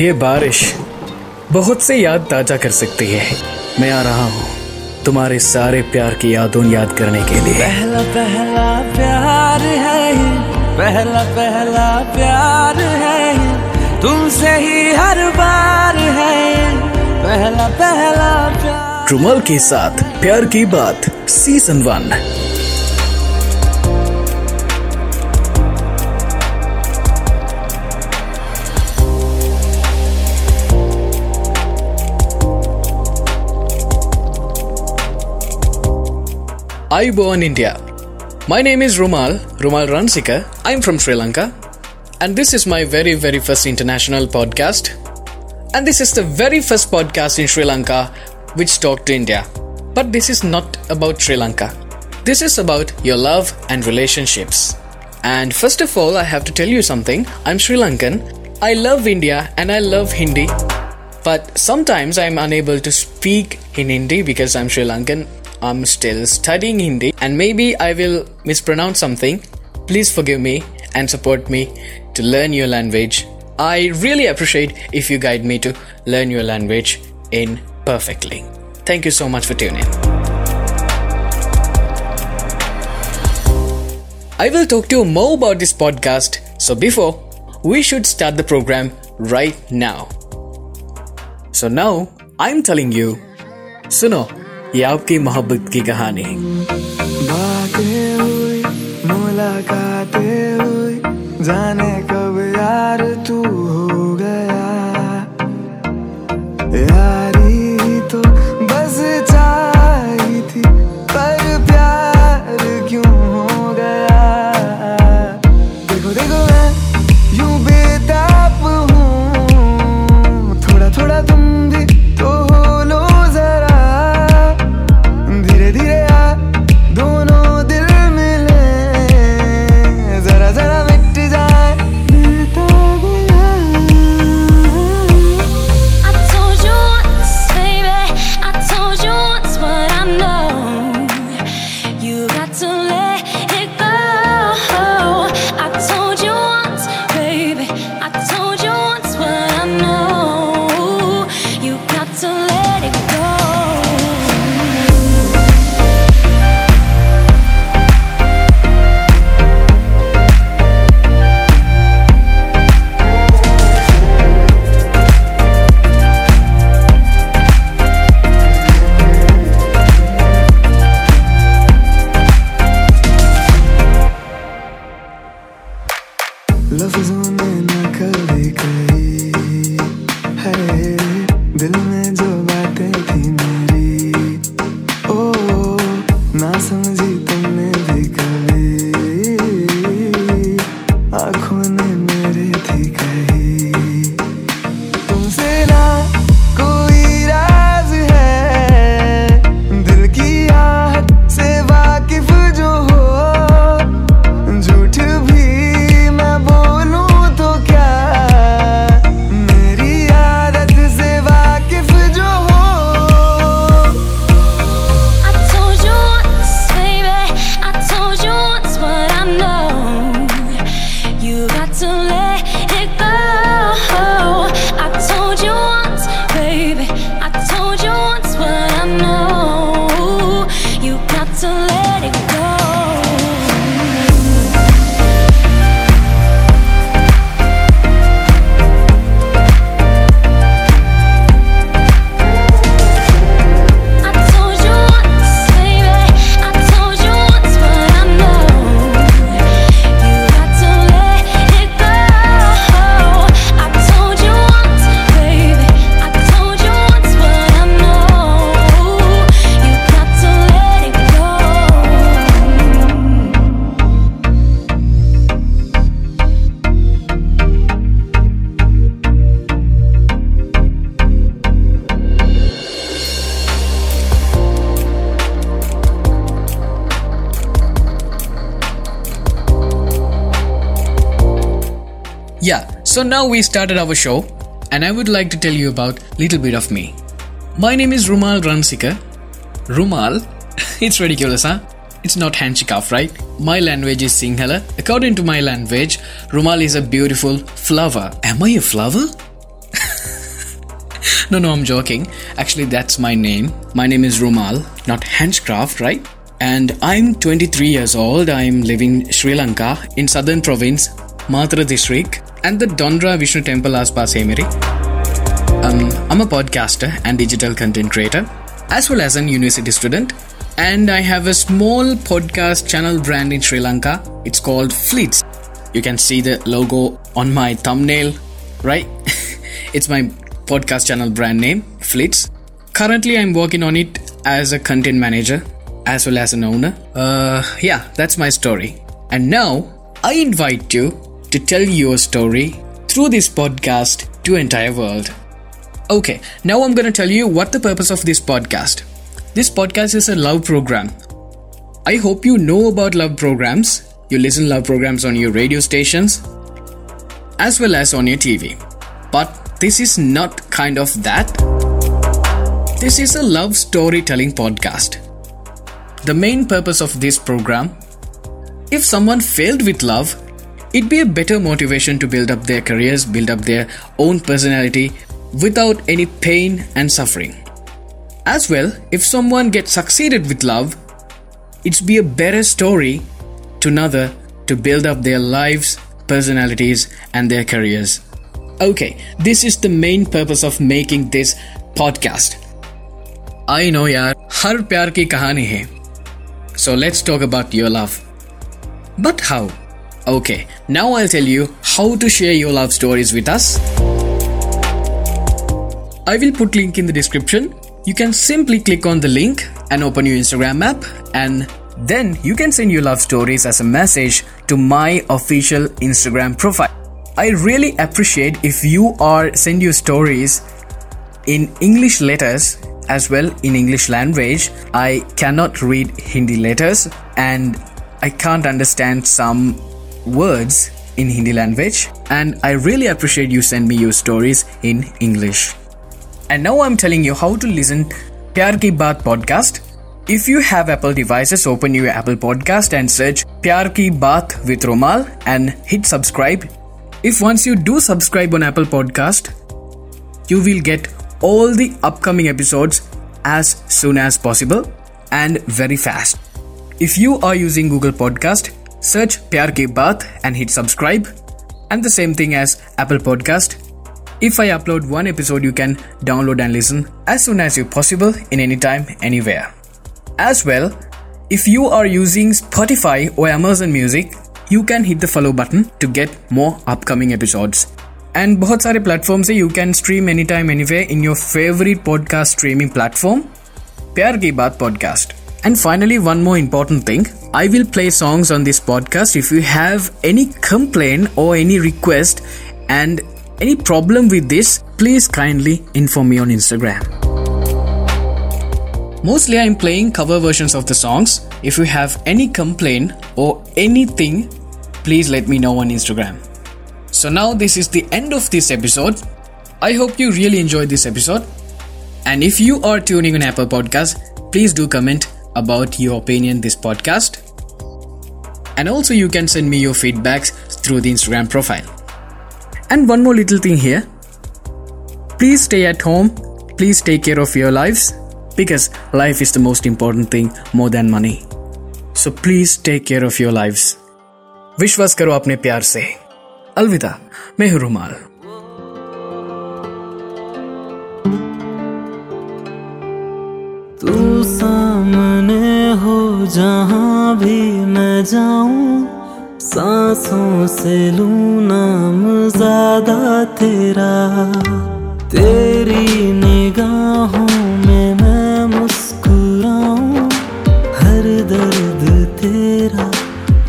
ये बारिश बहुत से याद ताज़ा कर सकती है। मैं आ रहा हूँ तुम्हारे सारे प्यार की यादों याद करने के लिए। पहला पहला प्यार है पहला पहला प्यार है तुमसे ही हर बार है। पहला पहला प्यार। रुमाल के साथ प्यार की बात season one Born India. My name is Rumal, Rumal Ransika. I'm from Sri Lanka. And this is my very, very first international podcast. And this is the very first podcast in Sri Lanka which talk to India. But this is not about Sri Lanka. This is about your love and relationships. And first of all, I have to tell you something. I'm Sri Lankan. I love India and I love Hindi. But sometimes I'm unable to speak in Hindi because I'm Sri Lankan. I'm still studying Hindi and maybe I will mispronounce something. Please forgive me and support me to learn your language. I really appreciate if you guide me to learn your language in perfectly. Thank you so much for tuning in. I will talk to you more about this podcast. So before, we should start the program right now. So now, I'm telling you, सुनो ये आपकी मोहब्बत की कहानी बातें हुई मुलाकातें हुई जाने कब यार तू हो? Yeah, so now we started our show, and I would like to tell you about little bit of me. My name is Rumal Ransika. Rumal? it's ridiculous, huh? It's not handshake right? My language is Sinhala. According to my language, Rumal is a beautiful flower. Am I a flower? No, no, I'm joking. Actually, that's my name. My name is Rumal, not Henchcraft, right? And I'm 23 years old. I'm living Sri Lanka in southern province, Matara district, and the Dondra Vishnu Temple Aspas Emiri. Um, I'm a podcaster and digital content creator, as well as an university student. And I have a small podcast channel brand in Sri Lanka. It's called Fleets. You can see the logo on my thumbnail, right? it's my podcast channel brand name, Fleets. Currently, I'm working on it as a content manager as well as an owner. Uh, yeah, that's my story. And now, I invite you to tell your story through this podcast to entire world. Okay, now I'm gonna tell you what the purpose of this podcast. This podcast is a love program. I hope you know about love programs. You listen love programs on your radio stations as well as on your TV. But this is not kind of that. This is a love storytelling podcast. The main purpose of this program if someone failed with love, it'd be a better motivation to build up their careers, build up their own personality without any pain and suffering. As well, if someone gets succeeded with love, it'd be a better story to another to build up their lives, personalities, and their careers. Okay, this is the main purpose of making this podcast. I know, yar, har pyar ki kahani hai. So let's talk about your love. But how? Okay, now I'll tell you how to share your love stories with us. I will put link in the description. You can simply click on the link and open your Instagram app and then you can send your love stories as a message to my official Instagram profile. I really appreciate if you are send your stories in English letters as well in English language. I cannot read Hindi letters and I can't understand some words in Hindi language and I really appreciate you send me your stories in English. And now I'm telling you how to listen Pyar Ki Baat podcast. If you have Apple devices, open your Apple podcast and search Pyar Ki Baat with Rumal and hit subscribe. If once you do subscribe on Apple podcast, you will get all the upcoming episodes as soon as possible and very fast. If you are using Google Podcast, search Pyar Ki Baat and hit subscribe. And the same thing as Apple Podcast. If I upload one episode, you can download and listen as soon as you possible in any time, anywhere. As well, if you are using Spotify or Amazon Music, you can hit the follow button to get more upcoming episodes. And बहुत सारे platforms से you can stream anytime, anywhere in your favorite podcast streaming platform. प्यार की बात podcast. And finally, one more important thing. I will play songs on this podcast. If you have any complaint or any request and any problem with this, please kindly inform me on Instagram. Mostly I'm playing cover versions of the songs. If you have any complaint or anything, please let me know on Instagram. So now this is the end of this episode. I hope you really enjoyed this episode. And if you are tuning on Apple Podcast, please do comment about your opinion this podcast. And also you can send me your feedbacks through the Instagram profile. And one more little thing here. Please stay at home. Please take care of your lives because life is the most important thing more than money. So please take care of your lives. विश्वास करो अपने प्यार से अलविदा मैं हूं रुमाल सामने हो, जहाँ भी मैं जाऊँ, सांसों से लूँ नाम ज़्यादा तेरा। तेरी निगाहों में मैं मुस्कुराऊं, हर दर्द तेरा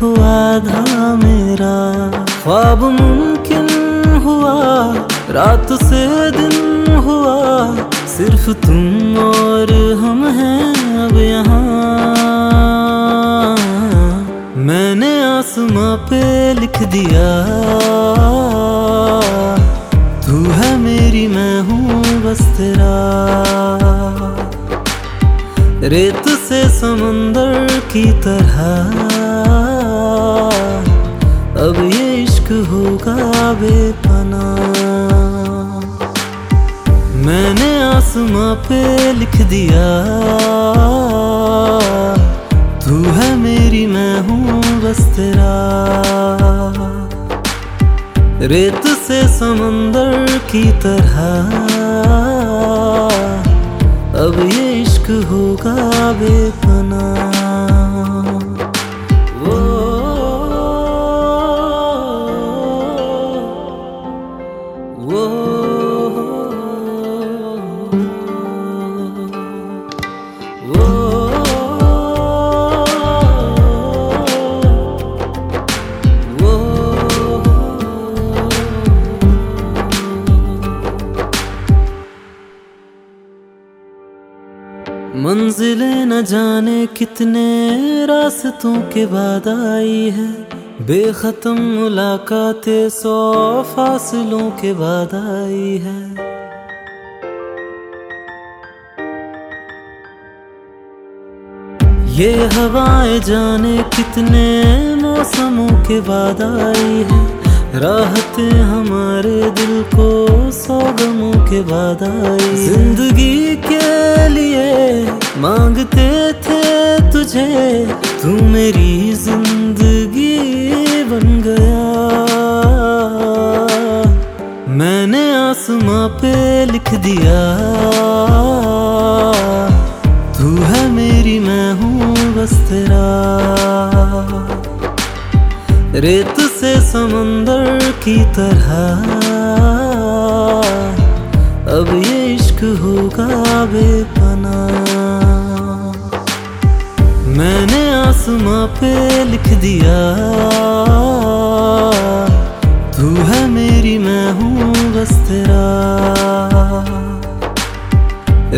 हुआ आधा मेरा। ख्वाब मुमकिन हुआ, रात से दिन हुआ, सिर्फ़ तुम और हम हैं। की तरह। अब ये इश्क होगा बेपना। मैंने आसमां पे लिख दिया। तू है मेरी, मैं हूँ बस तेरा। रेत से समंदर की तरह। अब ये इश्क होगा बेपना। मंजिलें न जाने कितने रास्तों के बाद आई है। बेखत्म मुलाकातें सौ फासलों के बाद आई है। ये हवाएँ जाने कितने मौसमों के बाद आई है। राहतें हमारे दिल को सौ गमों के बाद आई। ज़िंदगी के लिए मांगते थे तुझे, तू मेरी ज़िंदगी बन गया। मैंने आसमां पे लिख दिया, तू है मेरी मैं हूँ बस तेरा। रेत से समंदर की तरह। अब ये इश्क होगा बेपना। मैंने आसमां पे लिख दिया, तू है मेरी, मैं हूँ बस तेरा।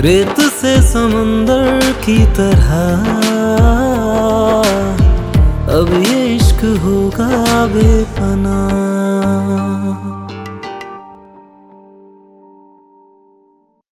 रेत से समंदर की तरह। अब ये इश्क होगा बेपना